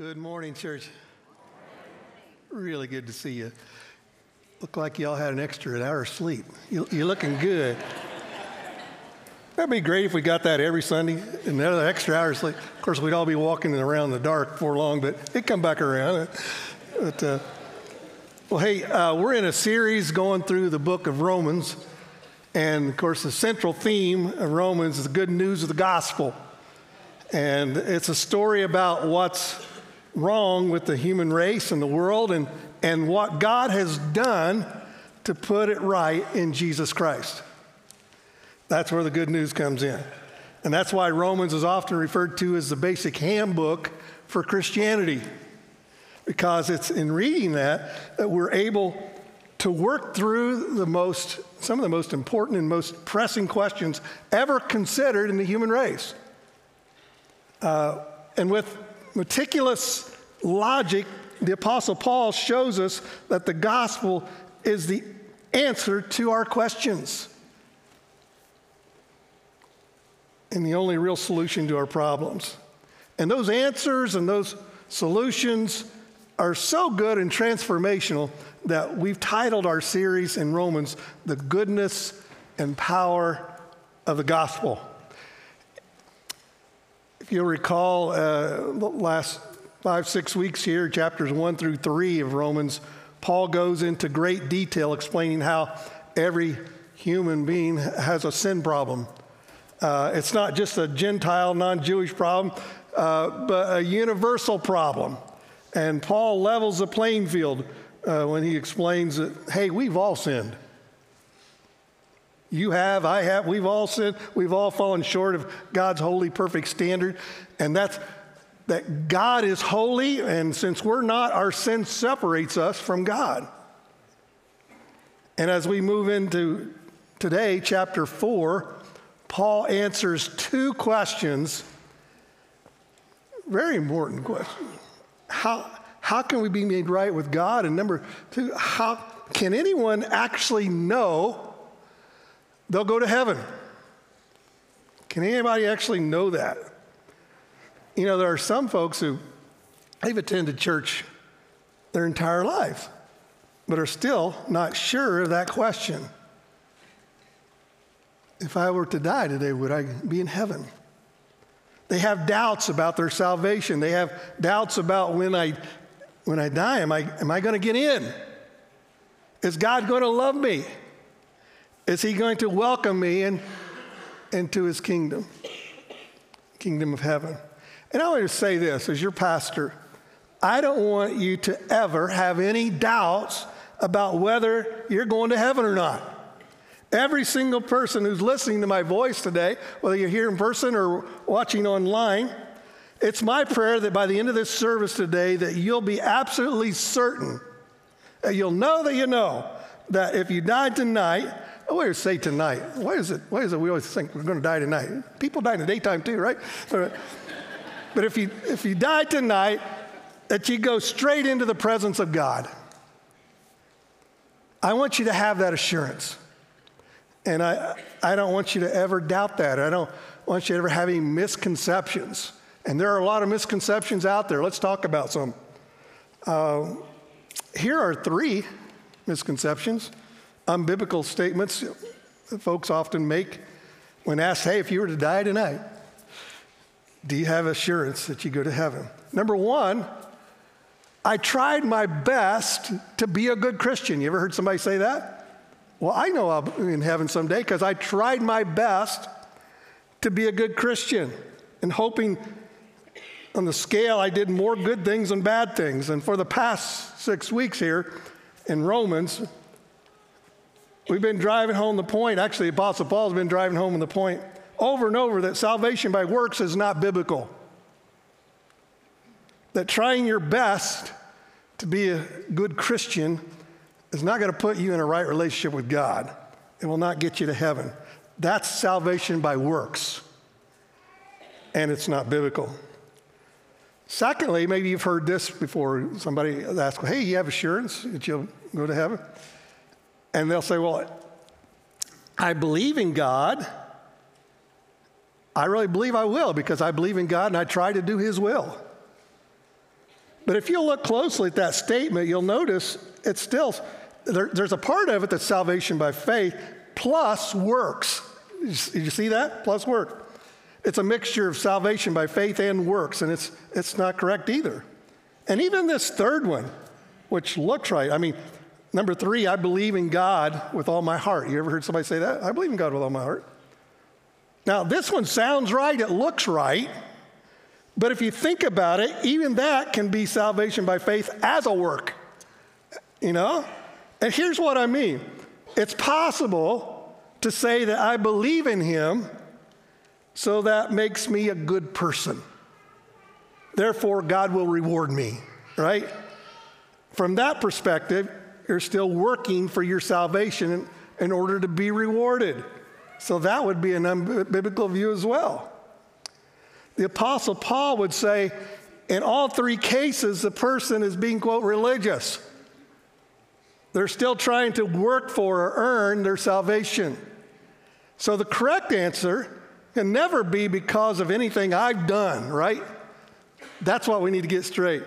Good morning, church. Really good to see you. Look like y'all had an extra hour of sleep. You, are looking good. That'd be great if we got that every Sunday, another extra hour of sleep. Of course, we'd all be walking around in the dark for long, but it'd come back around. But, uh, well, hey, uh, we're in a series going through the book of Romans. And of course, the central theme of Romans is the good news of the gospel. And it's a story about what's wrong with the human race and the world and, and what God has done to put it right in Jesus Christ. That's where the good news comes in. And that's why Romans is often referred to as the basic handbook for Christianity. Because it's in reading that that we're able to work through the most, some of the most important and most pressing questions ever considered in the human race. Uh, and with meticulous logic, the Apostle Paul shows us that the gospel is the answer to our questions and the only real solution to our problems. And those answers and those solutions are so good and transformational that we've titled our series in Romans, The Goodness and Power of the Gospel. You'll recall, uh, last five, six weeks here, chapters one through three of Romans, Paul goes into great detail explaining how every human being has a sin problem. Uh, it's not just a Gentile, non Jewish problem, uh, but a universal problem. And Paul levels the playing field uh, when he explains that, hey, we've all sinned. You have, I have, we've all sinned, we've all fallen short of God's holy, perfect standard. And that's that God is holy, and since we're not, our sin separates us from God. And as we move into today, chapter 4, Paul answers two questions, very important questions. How, how can we be made right with God? And number two, how can anyone actually know they'll go to heaven? Can anybody actually know that? You know, there are some folks who they've attended church their entire life, but are still not sure of that question. If I were to die today, would I be in heaven? They have doubts about their salvation. They have doubts about when I, when I die, am I, am I going to get in? Is God going to love me? Is He going to welcome me in, into His kingdom, kingdom of heaven? And I want to say this as your pastor, I don't want you to ever have any doubts about whether you're going to heaven or not. Every single person who's listening to my voice today, whether you're here in person or watching online, it's my prayer that by the end of this service today that you'll be absolutely certain that you'll know that you know that if you died tonight, I always say tonight. Why is it? Why is it we always think we're going to die tonight? People die in the daytime too, right? But if you, if you die tonight, that you go straight into the presence of God. I want you to have that assurance. And I, I don't want you to ever doubt that. I don't want you to ever have any misconceptions. And there are a lot of misconceptions out there. Let's talk about some. Uh, here are three misconceptions, unbiblical statements that folks often make when asked, hey, if you were to die tonight, do you have assurance that you go to heaven? Number one, I tried my best to be a good Christian. You ever heard somebody say that? Well, I know I'll be in heaven someday because I tried my best to be a good Christian and hoping on the scale I did more good things than bad things. And for the past six weeks here in Romans, we've been driving home the point. Actually, Apostle Paul's been driving home the point over and over that salvation by works is not biblical. That trying your best to be a good Christian is not going to put you in a right relationship with God. It will not get you to heaven. That's salvation by works, and it's not biblical. Secondly, maybe you've heard this before. Somebody asks, Hey, you have assurance that you'll go to heaven? And they'll say, Well, I believe in God I really believe I will because I believe in God and I try to do His will. But if you look closely at that statement, you'll notice it's still, there, there's a part of it that's salvation by faith plus works. Did you see that? Plus work. It's a mixture of salvation by faith and works, and it's, it's not correct either. And even this third one, which looks right, I mean, number three, I believe in God with all my heart. You ever heard somebody say that? I believe in God with all my heart. Now, this one sounds right, it looks right, but if you think about it, even that can be salvation by faith as a work. You know? And here's what I mean it's possible to say that I believe in Him so that makes me a good person. Therefore, God will reward me, right? From that perspective, you're still working for your salvation in, in order to be rewarded. So that would be an unbiblical view as well. The Apostle Paul would say, in all three cases, the person is being, quote, religious. They're still trying to work for or earn their salvation. So the correct answer can never be because of anything I've done, right? That's what we need to get straight.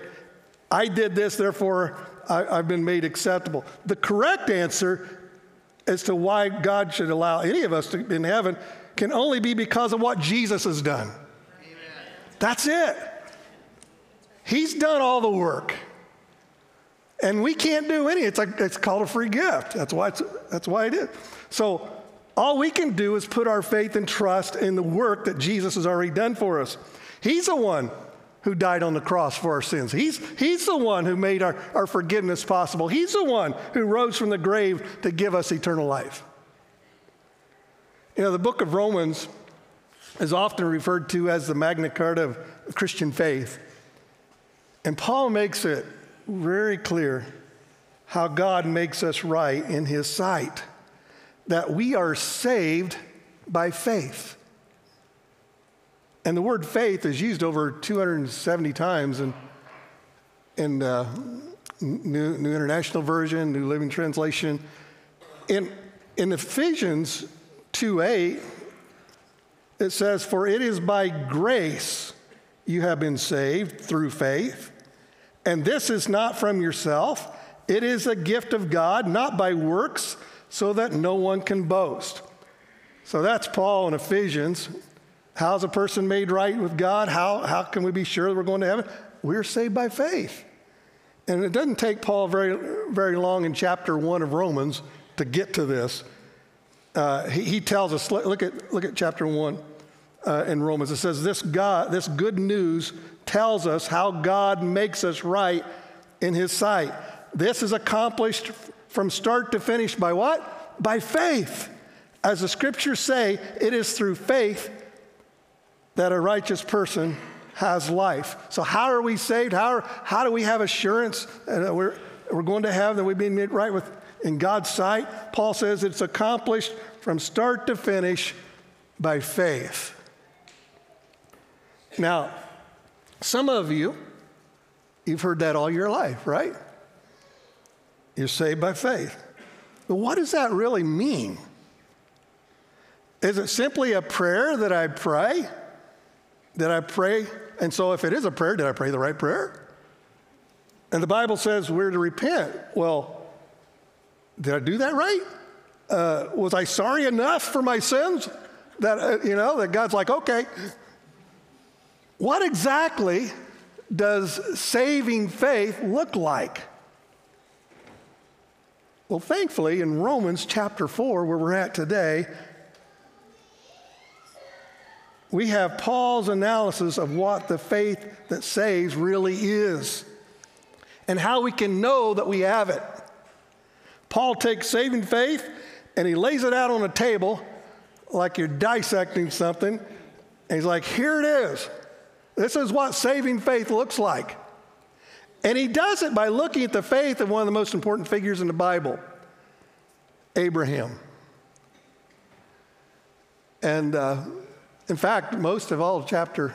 I did this, therefore I, have been made acceptable. The correct answer as to why God should allow any of us to, be in heaven can only be because of what Jesus has done. Amen. That's it. He's done all the work. And we can't do any. It's, like, it's called a free gift. That's why, that's why it is. So all we can do is put our faith and trust in the work that Jesus has already done for us. He's the one who died on the cross for our sins. He's, he's the one who made our, our forgiveness possible. He's the one who rose from the grave to give us eternal life. You know, the book of Romans is often referred to as the Magna Carta of Christian faith. And Paul makes it very clear how God makes us right in his sight that we are saved by faith. And the word faith is used over 270 times in, in uh, New, New International Version, New Living Translation. In, in Ephesians 2 8, it says, For it is by grace you have been saved through faith. And this is not from yourself, it is a gift of God, not by works so that no one can boast. So that's Paul in Ephesians. How's a person made right with God? How, how can we be sure that we're going to heaven? We're saved by faith. And it doesn't take Paul very, very long in chapter one of Romans to get to this. Uh, he, he, tells us, look at, look at chapter one uh, in Romans. It says, this, God, this good news tells us how God makes us right in his sight. This is accomplished from start to finish by what? By faith. As the scriptures say, it is through faith that a righteous person has life. So, how are we saved? How, are, how do we have assurance that we're, we're going to have that we've been made right with in God's sight? Paul says it's accomplished from start to finish by faith. Now, some of you, you've heard that all your life, right? You're saved by faith. But what does that really mean? Is it simply a prayer that I pray? Did I pray? And so, if it is a prayer, did I pray the right prayer? And the Bible says we're to repent. Well, did I do that right? Uh, was I sorry enough for my sins that, uh, you know, that God's like, okay. What exactly does saving faith look like? Well, thankfully, in Romans chapter 4, where we're at today, we have Paul's analysis of what the faith that saves really is and how we can know that we have it. Paul takes saving faith and he lays it out on a table like you're dissecting something. And he's like, here it is. This is what saving faith looks like. And he does it by looking at the faith of one of the most important figures in the Bible, Abraham. And uh, in fact, most of all chapter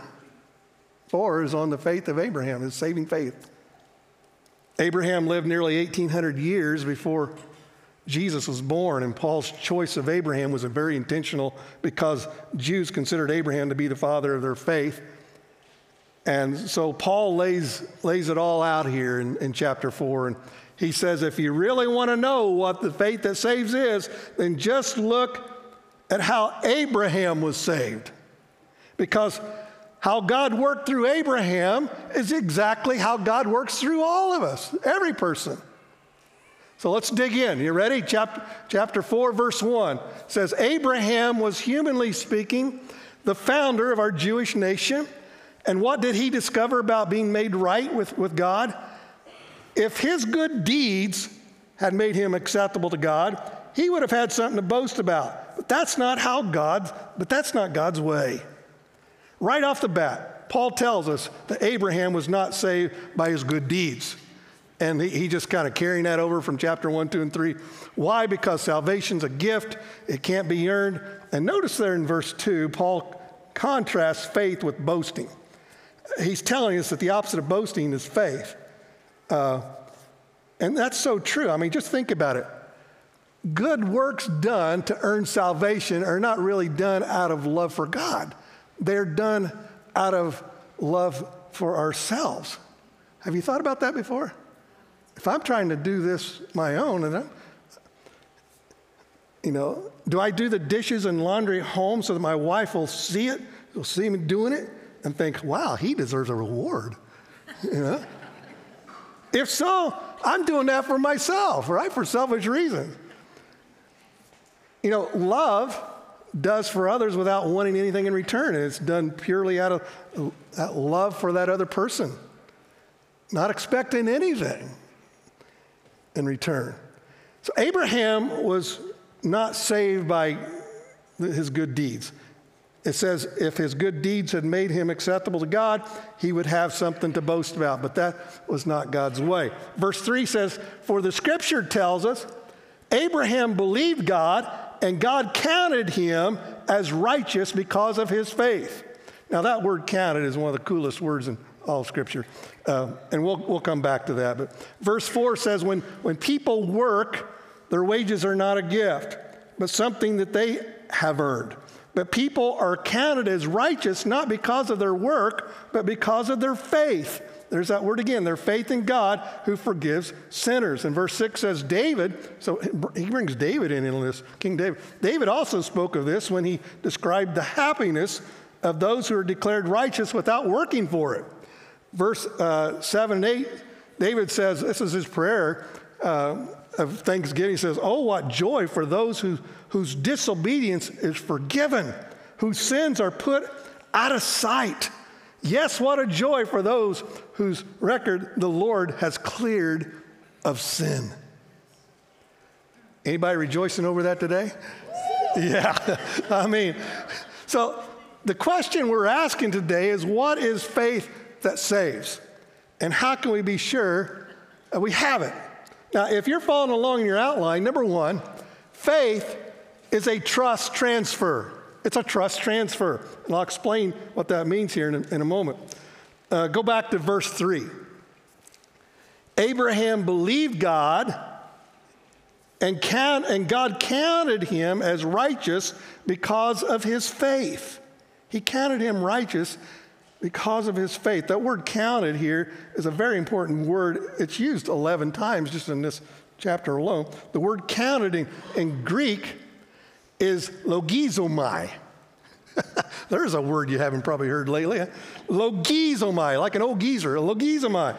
four is on the faith of Abraham, his saving faith. Abraham lived nearly 1,800 years before Jesus was born, and Paul's choice of Abraham was very intentional because Jews considered Abraham to be the father of their faith. And so Paul lays, lays it all out here in, in chapter 4. And he says, if you really want to know what the faith that saves is, then just look at how Abraham was saved. Because how God worked through Abraham is exactly how God works through all of us, every person. So let's dig in. You ready? Chapter, chapter 4, verse 1 says Abraham was, humanly speaking, the founder of our Jewish nation. And what did he discover about being made right with, with God? If his good deeds had made him acceptable to God, he would have had something to boast about. But that's not how God, but that's not God's way. Right off the bat, Paul tells us that Abraham was not saved by his good deeds. And he, he just kind of carrying that over from chapter 1, 2, and 3. Why? Because salvation's a gift, it can't be earned. And notice there in verse 2, Paul contrasts faith with boasting. He's telling us that the opposite of boasting is faith. Uh, and that's so true. I mean, just think about it. Good works done to earn salvation are not really done out of love for God, they're done out of love for ourselves. Have you thought about that before? If I'm trying to do this my own, and I'm, you know, do I do the dishes and laundry home so that my wife will see it, will see me doing it, and think, wow, he deserves a reward? You know? if so, I'm doing that for myself, right? For selfish reasons. You know, love does for others without wanting anything in return. And it's done purely out of love for that other person, not expecting anything in return. So Abraham was not saved by his good deeds. It says if his good deeds had made him acceptable to God, he would have something to boast about, but that was not God's way. Verse 3 says, For the scripture tells us Abraham believed God, and God counted him as righteous because of his faith. Now, that word counted is one of the coolest words in all Scripture. Uh, and we'll, we'll come back to that. But verse 4 says, when, when people work, their wages are not a gift, but something that they have earned. But people are counted as righteous not because of their work, but because of their faith. There's that word again, their faith in God who forgives sinners. And verse 6 says, David, so he brings David in in this, King David. David also spoke of this when he described the happiness of those who are declared righteous without working for it verse uh, 7 and 8, David says, this is his prayer uh, of thanksgiving. He says, Oh, what joy for those who, whose disobedience is forgiven, whose sins are put out of sight. Yes, what a joy for those whose record the Lord has cleared of sin. Anybody rejoicing over that today? Yeah, I mean, so the question we're asking today is what is faith that saves. And how can we be sure that we have it? Now, if you're following along in your outline, number one, faith is a trust transfer. It's a trust transfer. And I'll explain what that means here in a, in a moment. Uh, go back to verse 3. Abraham believed God, and, count, and God counted him as righteous because of his faith. He counted him righteous because of his faith. That word counted here is a very important word. It's used 11 times just in this chapter alone. The word counted in, in Greek is logizomai. There's a word you haven't probably heard lately. Logizomai, like an old geezer, logizomai.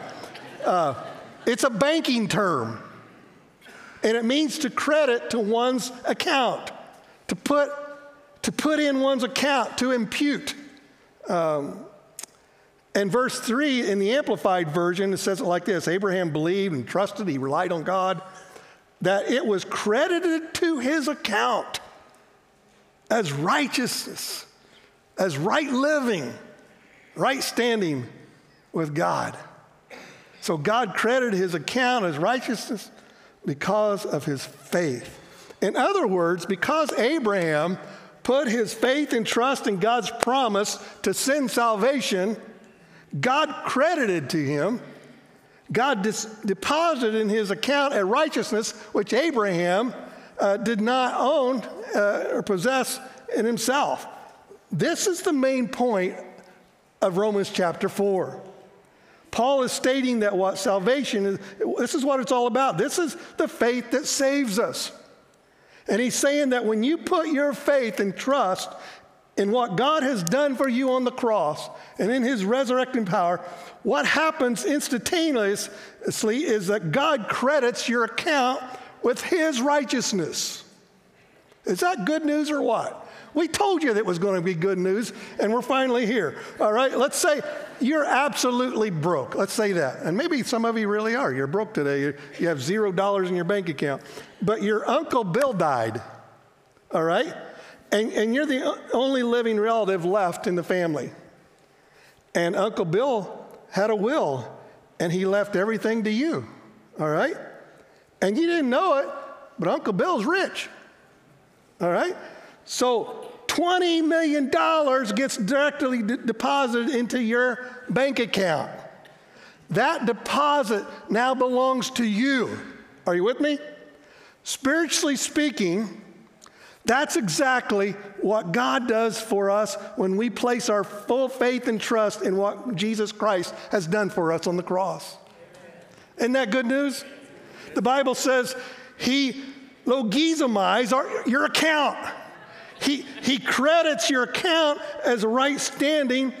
Uh, it's a banking term, and it means to credit to one's account, to put, to put in one's account, to impute. Um, and verse 3 in the Amplified Version, it says it like this Abraham believed and trusted, he relied on God, that it was credited to his account as righteousness, as right living, right standing with God. So God credited his account as righteousness because of his faith. In other words, because Abraham put his faith and trust in God's promise to send salvation, God credited to him, God dis- deposited in his account a righteousness which Abraham uh, did not own uh, or possess in himself. This is the main point of Romans chapter 4. Paul is stating that what salvation is, this is what it's all about. This is the faith that saves us. And he's saying that when you put your faith and trust in what God has done for you on the cross and in his resurrecting power, what happens instantaneously is that God credits your account with his righteousness. Is that good news or what? We told you that was going to be good news, and we're finally here. All right, let's say you're absolutely broke. Let's say that. And maybe some of you really are. You're broke today. You have zero dollars in your bank account. But your Uncle Bill died. All right? And, and you're the only living relative left in the family. And Uncle Bill had a will, and he left everything to you. All right? And you didn't know it, but Uncle Bill's rich. All right? So $20 million gets directly de- deposited into your bank account. That deposit now belongs to you. Are you with me? Spiritually speaking, that's exactly what God does for us when we place our full faith and trust in what Jesus Christ has done for us on the cross. Isn't that good news? The Bible says he logizomizes your account. He, he credits your account as right standing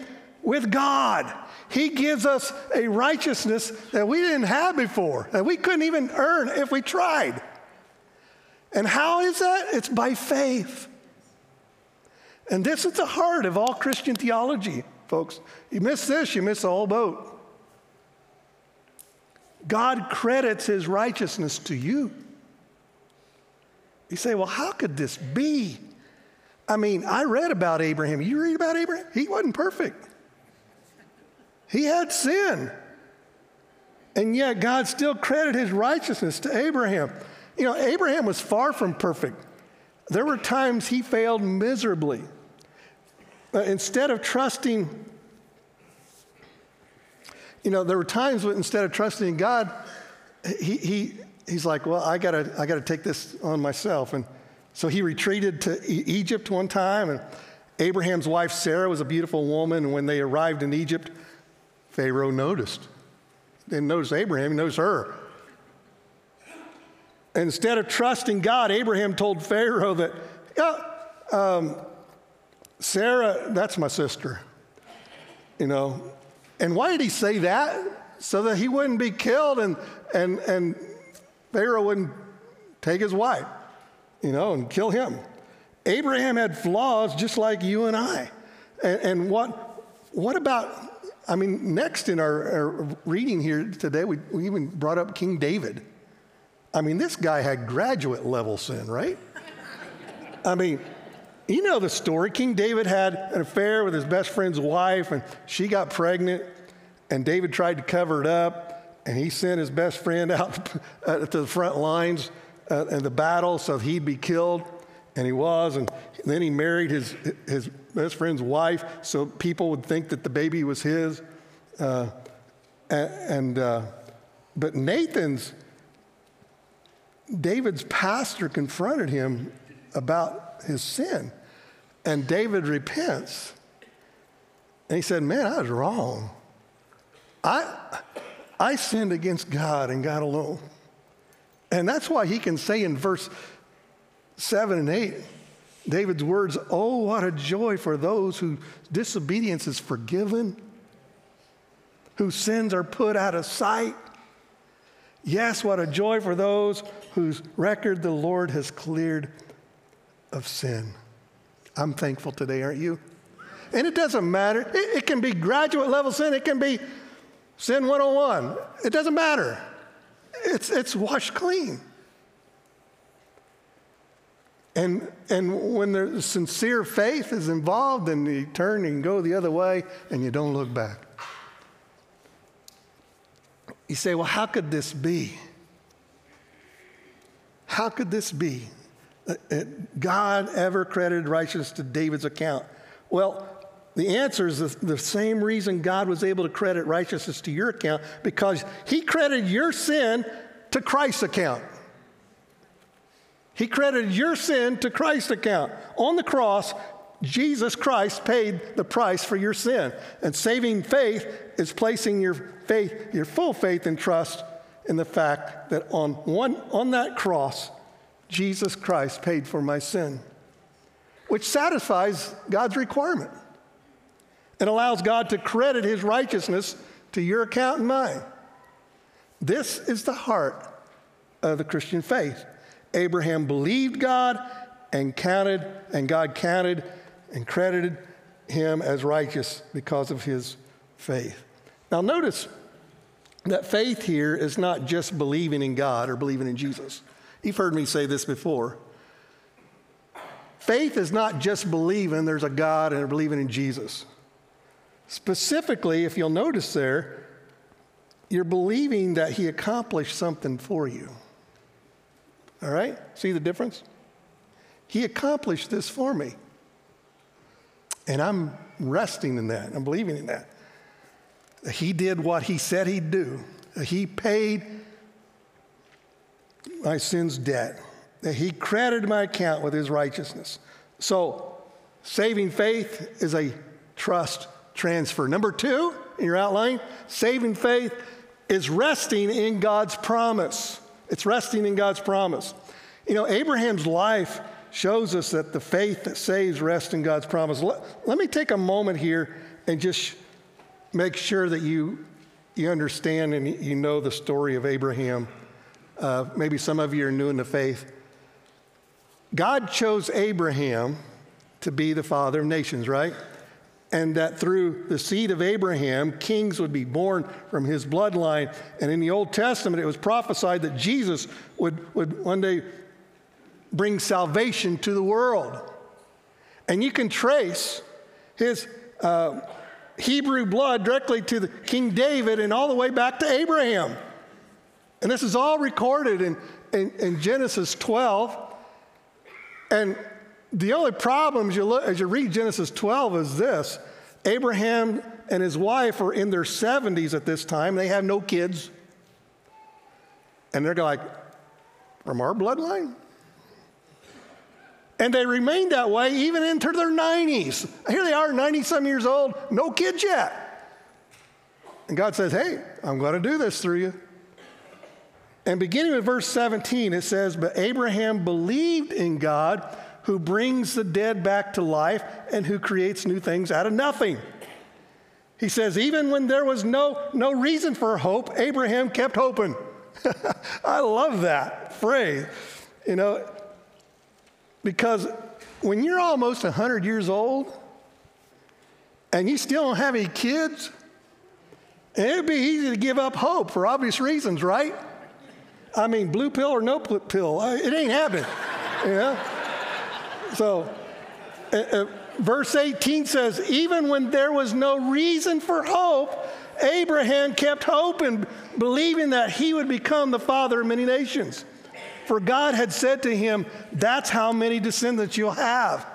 with God. He gives us a righteousness that we didn't have before, that we couldn't even earn if we tried. And how is that? It's by faith. And this is the heart of all Christian theology, folks. You miss this, you miss the whole boat. God credits his righteousness to you. You say, well, how could this be? I mean, I read about Abraham. You read about Abraham? He wasn't perfect, he had sin. And yet, God still credited his righteousness to Abraham. You know, Abraham was far from perfect. There were times he failed miserably. Uh, instead of trusting, you know, there were times when instead of trusting in God, he, he, he's like, well, I gotta, I gotta take this on myself. And so he retreated to e- Egypt one time, and Abraham's wife Sarah was a beautiful woman. And when they arrived in Egypt, Pharaoh noticed. Didn't notice Abraham, he her. Instead of trusting God, Abraham told Pharaoh that, um, Sarah, that's my sister. You know. And why did he say that? So that he wouldn't be killed and, and, and Pharaoh wouldn't take his wife you know, and kill him. Abraham had flaws just like you and I. And, and what, what about, I mean, next in our, our reading here today, we, we even brought up King David. I mean, this guy had graduate level sin, right? I mean, you know the story. King David had an affair with his best friend's wife, and she got pregnant, and David tried to cover it up, and he sent his best friend out to the front lines uh, in the battle so he'd be killed, and he was. And then he married his, his best friend's wife so people would think that the baby was his. Uh, and, uh, but Nathan's, David's pastor confronted him about his sin. And David repents. And he said, Man, I was wrong. I, I sinned against God and God alone. And that's why he can say in verse 7 and 8, David's words, Oh, what a joy for those whose disobedience is forgiven, whose sins are put out of sight. Yes, what a joy for those whose record the Lord has cleared of sin. I'm thankful today, aren't you? And it doesn't matter. It, it can be graduate level sin, it can be sin 101. It doesn't matter. It's, it's washed clean. And, and when there's sincere faith is involved, and you turn and go the other way and you don't look back. You say, well, how could this be? How could this be? Uh, uh, God ever credited righteousness to David's account? Well, the answer is the, the, same reason God was able to credit righteousness to your account because He credited your sin to Christ's account. He credited your sin to Christ's account. On the cross, Jesus Christ paid the price for your sin. And saving faith is placing your faith, your full faith and trust in the fact that on, one, on that cross, Jesus Christ paid for my sin, which satisfies God's requirement and allows God to credit his righteousness to your account and mine. This is the heart of the Christian faith. Abraham believed God and counted, and God counted and credited him as righteous because of his faith. Now, notice that faith here is not just believing in God or believing in Jesus. You've heard me say this before. Faith is not just believing there's a God and believing in Jesus. Specifically, if you'll notice there, you're believing that He accomplished something for you. All right? See the difference? He accomplished this for me. And I'm resting in that. I'm believing in that. He did what he said he'd do. He paid my sin's debt. He credited my account with his righteousness. So, saving faith is a trust transfer. Number two in your outline, saving faith is resting in God's promise. It's resting in God's promise. You know, Abraham's life shows us that the faith that saves rests in God's promise. Let, let me take a moment here and just make sure that you, you understand and you know the story of Abraham. Uh, maybe some of you are new in the faith. God chose Abraham to be the father of nations, right? And that through the seed of Abraham, kings would be born from his bloodline. And in the Old Testament, it was prophesied that Jesus would, would one day bring salvation to the world. And you can trace his uh, Hebrew blood directly to the King David and all the way back to Abraham. And this is all recorded in, in, in Genesis 12. And the only problem as you, look, as you read Genesis 12 is this Abraham and his wife are in their 70s at this time. They have no kids. And they're like, from our bloodline? And they remained that way even into their 90s. Here they are, 90 some years old, no kids yet. And God says, Hey, I'm going to do this through you. And beginning with verse 17, it says, But Abraham believed in God who brings the dead back to life and who creates new things out of nothing. He says, Even when there was no, no reason for hope, Abraham kept hoping. I love that phrase. You know, because when you're almost 100 years old and you still don't have any kids, it'd be easy to give up hope for obvious reasons, right? I mean, blue pill or no pill, uh, it ain't happening. you know? So, uh, uh, verse 18 says, even when there was no reason for hope, Abraham kept hoping, believing that he would become the father of many nations. For God had said to him, That's how many descendants you'll have.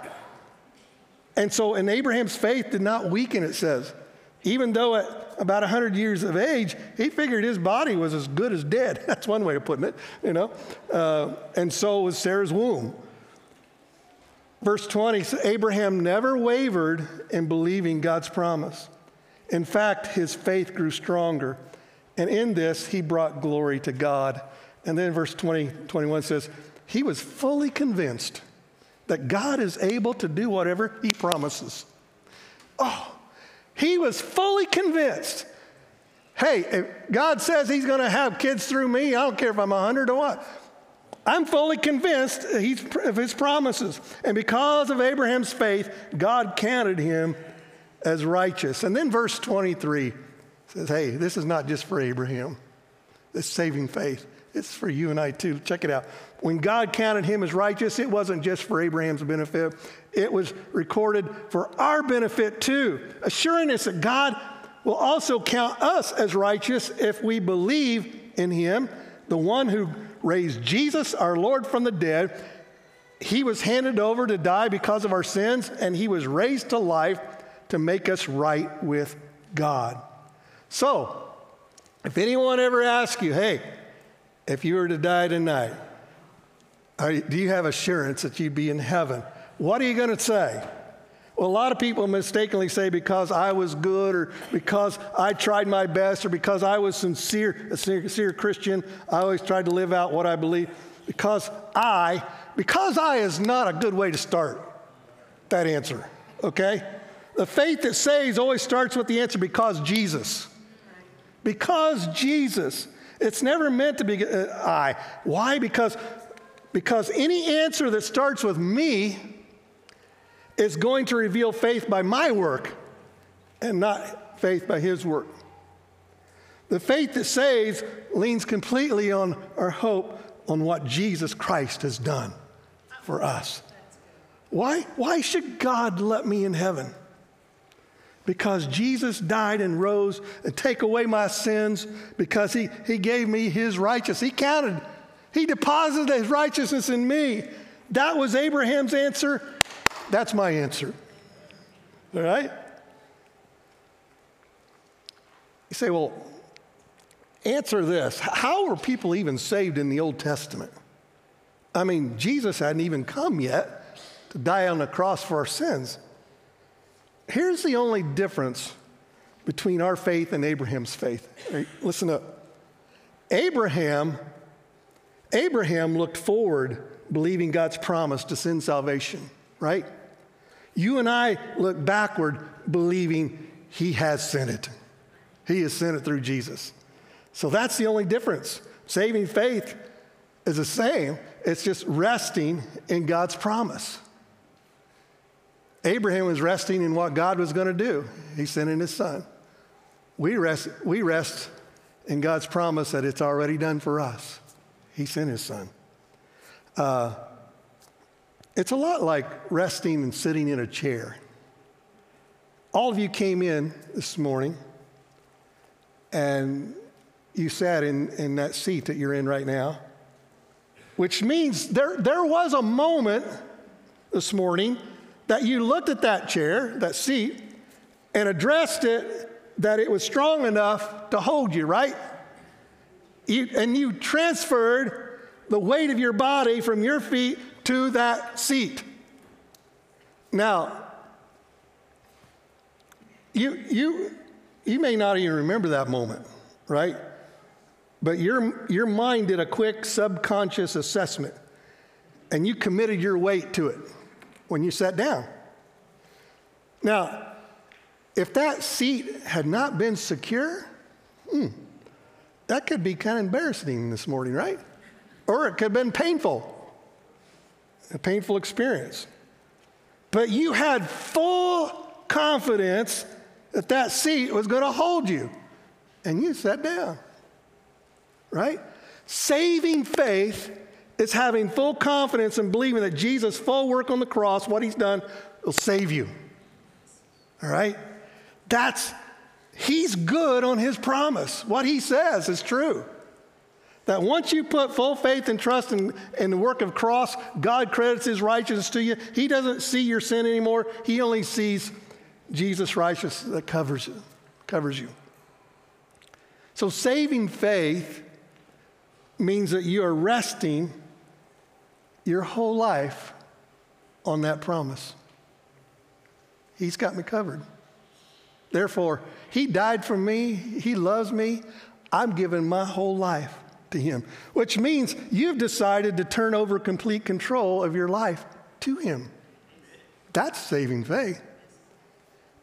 And so, and Abraham's faith did not weaken, it says. Even though at about 100 years of age, he figured his body was as good as dead. That's one way of putting it, you know. Uh, and so was Sarah's womb. Verse 20 Abraham never wavered in believing God's promise. In fact, his faith grew stronger. And in this, he brought glory to God. And then verse 20, 21 says, He was fully convinced that God is able to do whatever He promises. Oh, he was fully convinced. Hey, God says He's going to have kids through me, I don't care if I'm 100 or what. I'm fully convinced of His promises. And because of Abraham's faith, God counted him as righteous. And then verse 23 says, Hey, this is not just for Abraham, this saving faith. It's for you and I too. Check it out. When God counted him as righteous, it wasn't just for Abraham's benefit, it was recorded for our benefit too, assuring us that God will also count us as righteous if we believe in him, the one who raised Jesus, our Lord, from the dead. He was handed over to die because of our sins, and he was raised to life to make us right with God. So, if anyone ever asks you, hey, if you were to die tonight, do you have assurance that you'd be in heaven? What are you going to say? Well, a lot of people mistakenly say because I was good or because I tried my best or because I was sincere, a sincere Christian, I always tried to live out what I believe. Because I, because I is not a good way to start that answer, okay? The faith that saves always starts with the answer because Jesus. Because Jesus. It's never meant to be uh, I. Why? Because, because any answer that starts with me is going to reveal faith by my work and not faith by his work. The faith that saves leans completely on our hope on what Jesus Christ has done for us. Why, why should God let me in heaven? Because Jesus died and rose and take away my sins because he, he gave me his righteousness. He counted, he deposited his righteousness in me. That was Abraham's answer. That's my answer. All right? You say, well, answer this. How were people even saved in the Old Testament? I mean, Jesus hadn't even come yet to die on the cross for our sins. Here's the only difference between our faith and Abraham's faith. Right, listen up. Abraham, Abraham looked forward, believing God's promise to send salvation, right? You and I look backward, believing He has sent it. He has sent it through Jesus. So that's the only difference. Saving faith is the same, it's just resting in God's promise. Abraham was resting in what God was going to do. He sent in his son. We rest, we rest in God's promise that it's already done for us. He sent his son. Uh, it's a lot like resting and sitting in a chair. All of you came in this morning and you sat in, in that seat that you're in right now, which means there, there was a moment this morning that you looked at that chair, that seat, and addressed it that it was strong enough to hold you, right? You, and you transferred the weight of your body from your feet to that seat. Now, you, you, you may not even remember that moment, right? But your, your mind did a quick subconscious assessment and you committed your weight to it when you sat down. Now, if that seat had not been secure, hmm, that could be kind of embarrassing this morning, right? Or it could have been painful, a painful experience. But you had full confidence that that seat was going to hold you, and you sat down, right? Saving faith is having full confidence and believing that Jesus' full work on the cross, what he's done, will save you. All right? That's, he's good on his promise. What he says is true. That once you put full faith and trust in, in the work of cross, God credits his righteousness to you. He doesn't see your sin anymore. He only sees Jesus' righteousness that covers you, covers you. So saving faith means that you are resting your whole life on that promise. He's got me covered. Therefore, He died for me, He loves me. I'm giving my whole life to Him, which means you've decided to turn over complete control of your life to Him. That's saving faith.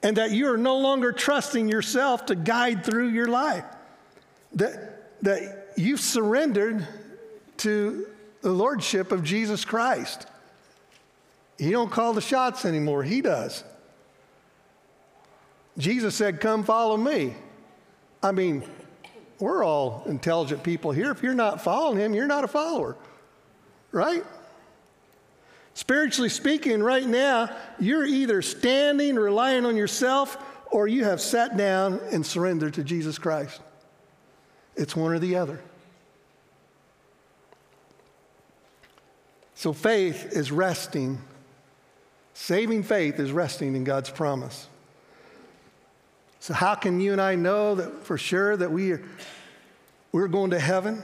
And that you are no longer trusting yourself to guide through your life. That, that you've surrendered to the lordship of Jesus Christ. He don't call the shots anymore, he does. Jesus said, "Come follow me." I mean, we're all intelligent people here. If you're not following him, you're not a follower. Right? Spiritually speaking, right now, you're either standing, relying on yourself, or you have sat down and surrendered to Jesus Christ. It's one or the other. So faith is resting. Saving faith is resting in God's promise. So, how can you and I know that for sure that we are, we're going to heaven,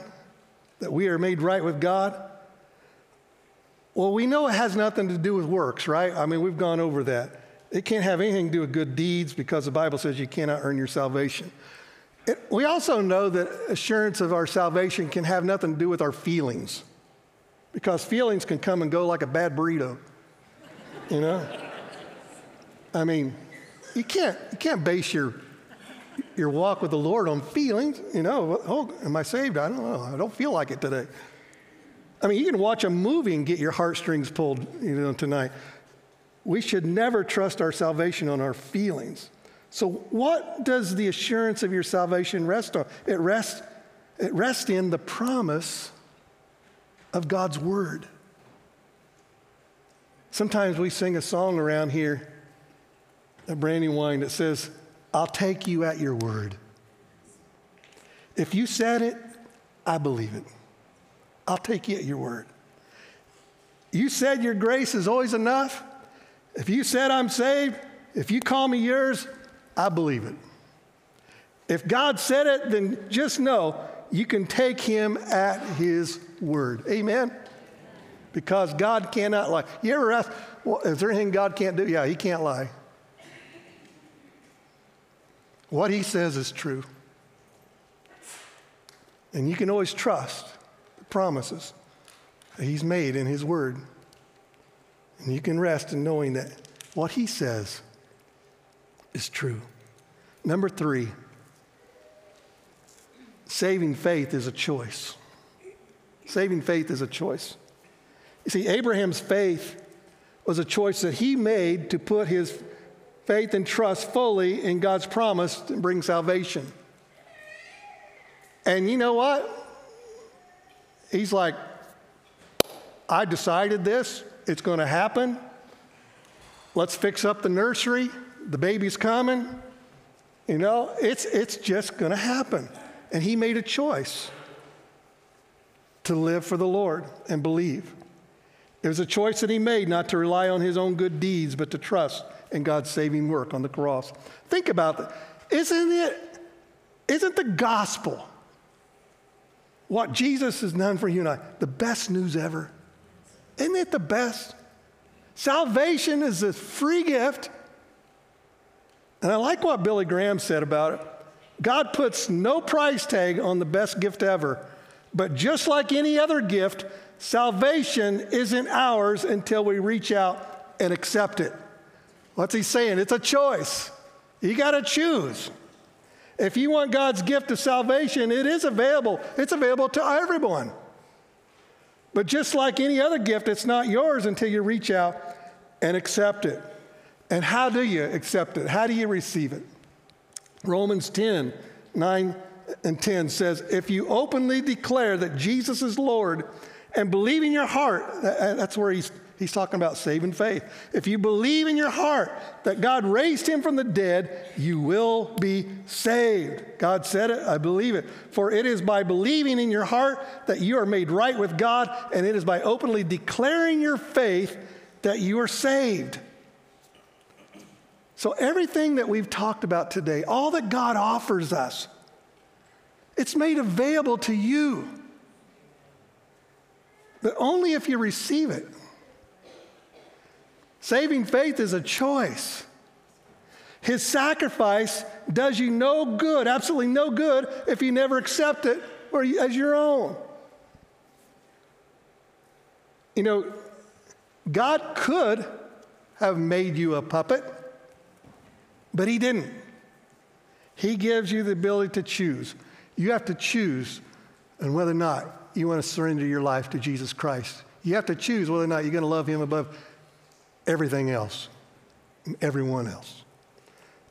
that we are made right with God? Well, we know it has nothing to do with works, right? I mean, we've gone over that. It can't have anything to do with good deeds because the Bible says you cannot earn your salvation. It, we also know that assurance of our salvation can have nothing to do with our feelings because feelings can come and go like a bad burrito. You know? I mean, you can't, you can't base your, your walk with the Lord on feelings. You know, oh, am I saved? I don't know. I don't feel like it today. I mean, you can watch a movie and get your heartstrings pulled, you know, tonight. We should never trust our salvation on our feelings. So, what does the assurance of your salvation rest on? It rests, it rests in the promise of God's word. Sometimes we sing a song around here at Brandywine that says, I'll take you at your word. If you said it, I believe it. I'll take you at your word. You said your grace is always enough. If you said I'm saved, if you call me yours, I believe it. If God said it, then just know you can take him at his word. Amen? Because God cannot lie. You ever ask, well, is there anything God can't do? Yeah, he can't lie. What he says is true. And you can always trust the promises that he's made in his word. And you can rest in knowing that what he says is true. Number three, saving faith is a choice. Saving faith is a choice. You see, Abraham's faith was a choice that he made to put his faith and trust fully in God's promise to bring salvation. And you know what? He's like, I decided this, it's going to happen. Let's fix up the nursery. The baby's coming. You know, it's, it's just going to happen. And he made a choice to live for the Lord and believe. It was a choice that he made not to rely on his own good deeds, but to trust in God's saving work on the cross. Think about that. Isn't it, isn't the gospel what Jesus has done for you and I the best news ever? Isn't it the best? Salvation is a free gift. And I like what Billy Graham said about it. God puts no price tag on the best gift ever. But just like any other gift, salvation isn't ours until we reach out and accept it. What's he saying? It's a choice. You got to choose. If you want God's gift of salvation, it is available. It's available to everyone. But just like any other gift, it's not yours until you reach out and accept it. And how do you accept it? How do you receive it? Romans 10 9 and 10 says, If you openly declare that Jesus is Lord and believe in your heart, that's where he's, he's talking about saving faith. If you believe in your heart that God raised him from the dead, you will be saved. God said it, I believe it. For it is by believing in your heart that you are made right with God, and it is by openly declaring your faith that you are saved. So, everything that we've talked about today, all that God offers us, it's made available to you. But only if you receive it. Saving faith is a choice. His sacrifice does you no good, absolutely no good, if you never accept it or as your own. You know, God could have made you a puppet. But He didn't. He gives you the ability to choose. You have to choose and whether or not you want to surrender your life to Jesus Christ. You have to choose whether or not you're going to love Him above everything else everyone else.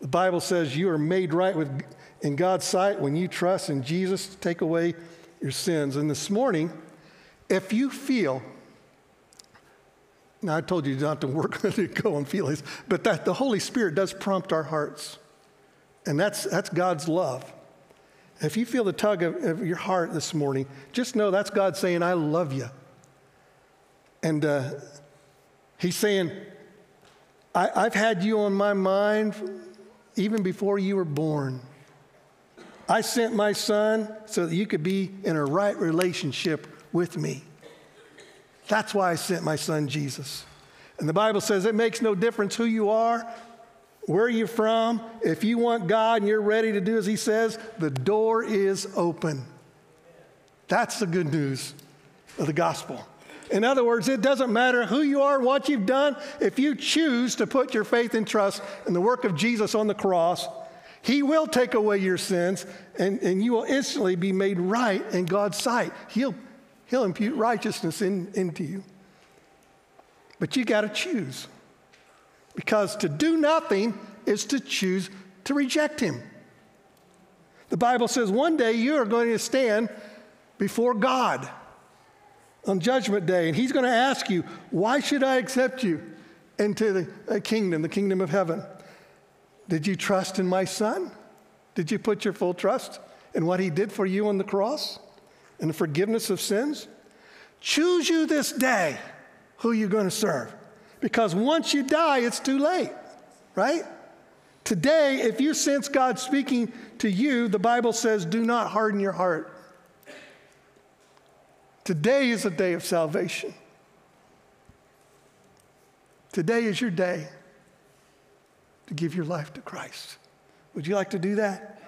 The Bible says you are made right with, in God's sight when you trust in Jesus to take away your sins. And this morning, if you feel now, I told you not to work to go on feelings, but that the Holy Spirit does prompt our hearts. And that's, that's God's love. If you feel the tug of, of your heart this morning, just know that's God saying, I love you. And uh, He's saying, I, I've had you on my mind even before you were born. I sent my son so that you could be in a right relationship with me. That's why I sent my son Jesus. And the Bible says it makes no difference who you are where you're from? If you want God and you're ready to do as He says, the door is open. That's the good news of the gospel. In other words, it doesn't matter who you are, what you've done, if you choose to put your faith and trust in the work of Jesus on the cross, He will take away your sins and, and you will instantly be made right in God's sight. He'll, he'll impute righteousness in, into you. But you got to choose. Because to do nothing is to choose to reject Him. The Bible says one day you are going to stand before God on Judgment Day, and He's going to ask you, Why should I accept you into the kingdom, the kingdom of heaven? Did you trust in my Son? Did you put your full trust in what He did for you on the cross and the forgiveness of sins? Choose you this day who you're going to serve. Because once you die, it's too late, right? Today, if you sense God speaking to you, the Bible says, do not harden your heart. Today is a day of salvation. Today is your day to give your life to Christ. Would you like to do that?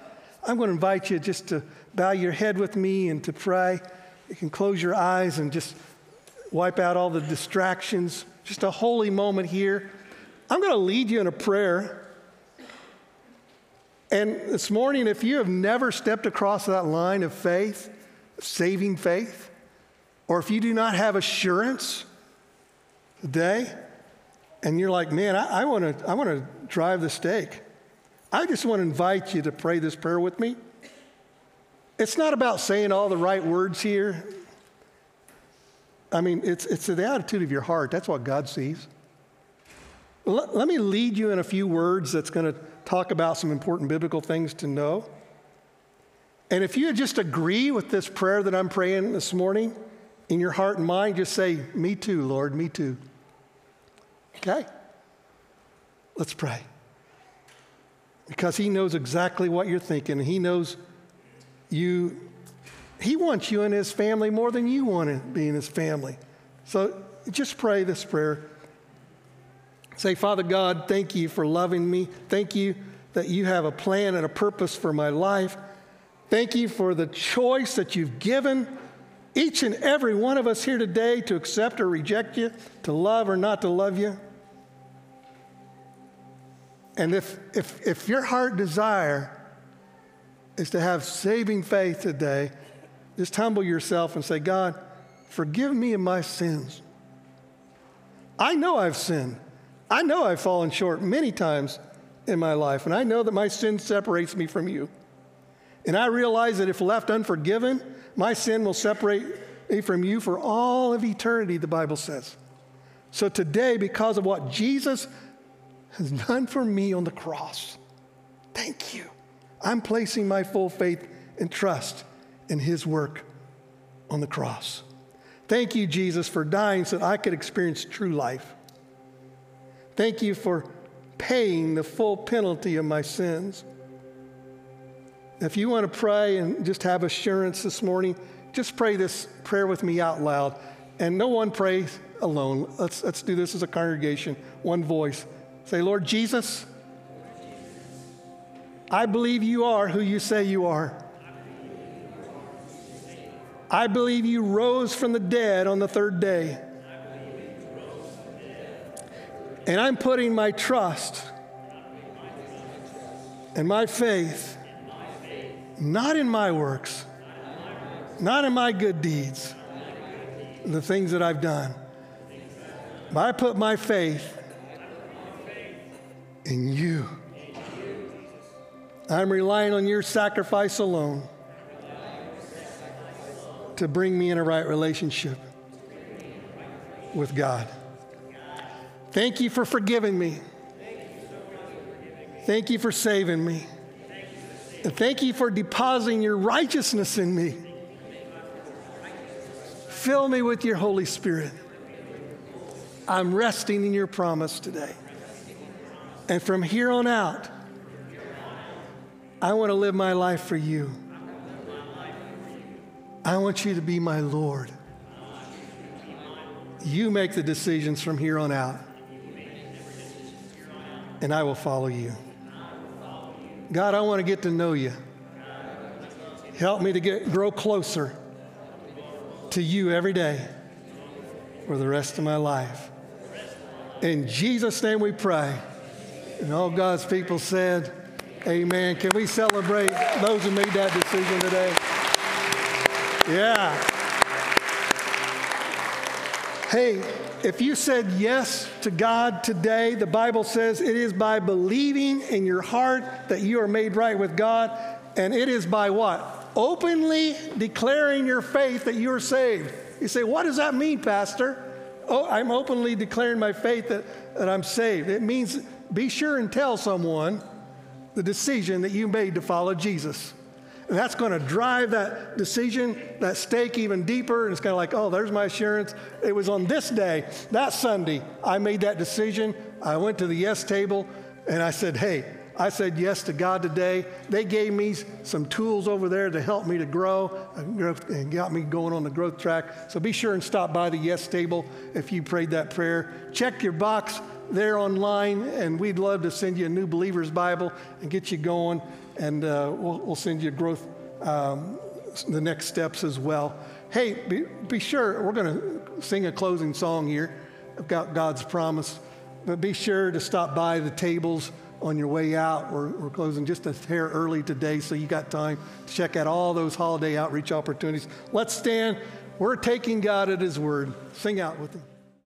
I'm going to invite you just to bow your head with me and to pray. You can close your eyes and just wipe out all the distractions. Just a holy moment here. I'm going to lead you in a prayer. And this morning, if you have never stepped across that line of faith, saving faith, or if you do not have assurance today, and you're like, man, I, I want to I wanna drive the stake, I just want to invite you to pray this prayer with me. It's not about saying all the right words here. I mean, it's, it's the attitude of your heart. That's what God sees. Let, let me lead you in a few words that's going to talk about some important biblical things to know. And if you just agree with this prayer that I'm praying this morning, in your heart and mind, just say, Me too, Lord, me too. Okay? Let's pray. Because He knows exactly what you're thinking. He knows you, He wants you in His family more than you want to be in His family. So just pray this prayer. Say, Father God, thank you for loving me. Thank you that you have a plan and a purpose for my life. Thank you for the choice that you've given each and every one of us here today to accept or reject you, to love or not to love you. And if, if, if your heart desire is to have saving faith today, just humble yourself and say, God, forgive me of my sins. I know I've sinned. I know I've fallen short many times in my life, and I know that my sin separates me from you. And I realize that if left unforgiven, my sin will separate me from you for all of eternity, the Bible says. So today, because of what Jesus has done for me on the cross, thank you. I'm placing my full faith and trust in his work on the cross. Thank you, Jesus, for dying so that I could experience true life. Thank you for paying the full penalty of my sins. If you want to pray and just have assurance this morning, just pray this prayer with me out loud. And no one pray alone. Let's, let's do this as a congregation, one voice. Say, Lord Jesus, I believe you are who you say you are. I believe you rose from the dead on the third day. And I'm putting my trust and my faith not in my works, not in my good deeds, the things that I've done. But I put my faith in you. I'm relying on your sacrifice alone to bring me in a right relationship with God. Thank you for forgiving me. Thank you for saving me. And thank you for depositing your righteousness in me. Fill me with your Holy Spirit. I'm resting in your promise today. And from here on out, I want to live my life for you. I want you to be my Lord. You make the decisions from here on out. and I will follow you. God, I want to get to know you. Help me to get, grow closer to you every day for the rest of my life. In Jesus' name we pray. And all God's people said, Amen. Can we celebrate those who made that decision today? Yeah. Hey, if you said yes to God today, the Bible says it is by believing in your heart that you are made right with God, and it is by what? Openly declaring your faith that you are saved. You say, What does that mean, Pastor? Oh, I'm openly declaring my faith that, that I'm saved. It means be sure and tell someone the decision that you made to follow Jesus. And that's going to drive that decision, that stake even deeper. And it's kind of like, oh, there's my assurance. It was on this day, that Sunday, I made that decision. I went to the yes table and I said, hey, I said yes to God today. They gave me some tools over there to help me to grow and got me going on the growth track. So be sure and stop by the yes table if you prayed that prayer. Check your box there online, and we'd love to send you a new believer's Bible and get you going. And uh, we'll, we'll, send you growth, um, the next steps as well. Hey, be, be sure, we're going to sing a closing song here about God's promise, but be sure to stop by the tables on your way out. We're, we're closing just a hair early today, so you got time to check out all those holiday outreach opportunities. Let's stand. We're taking God at His word. Sing out with Him.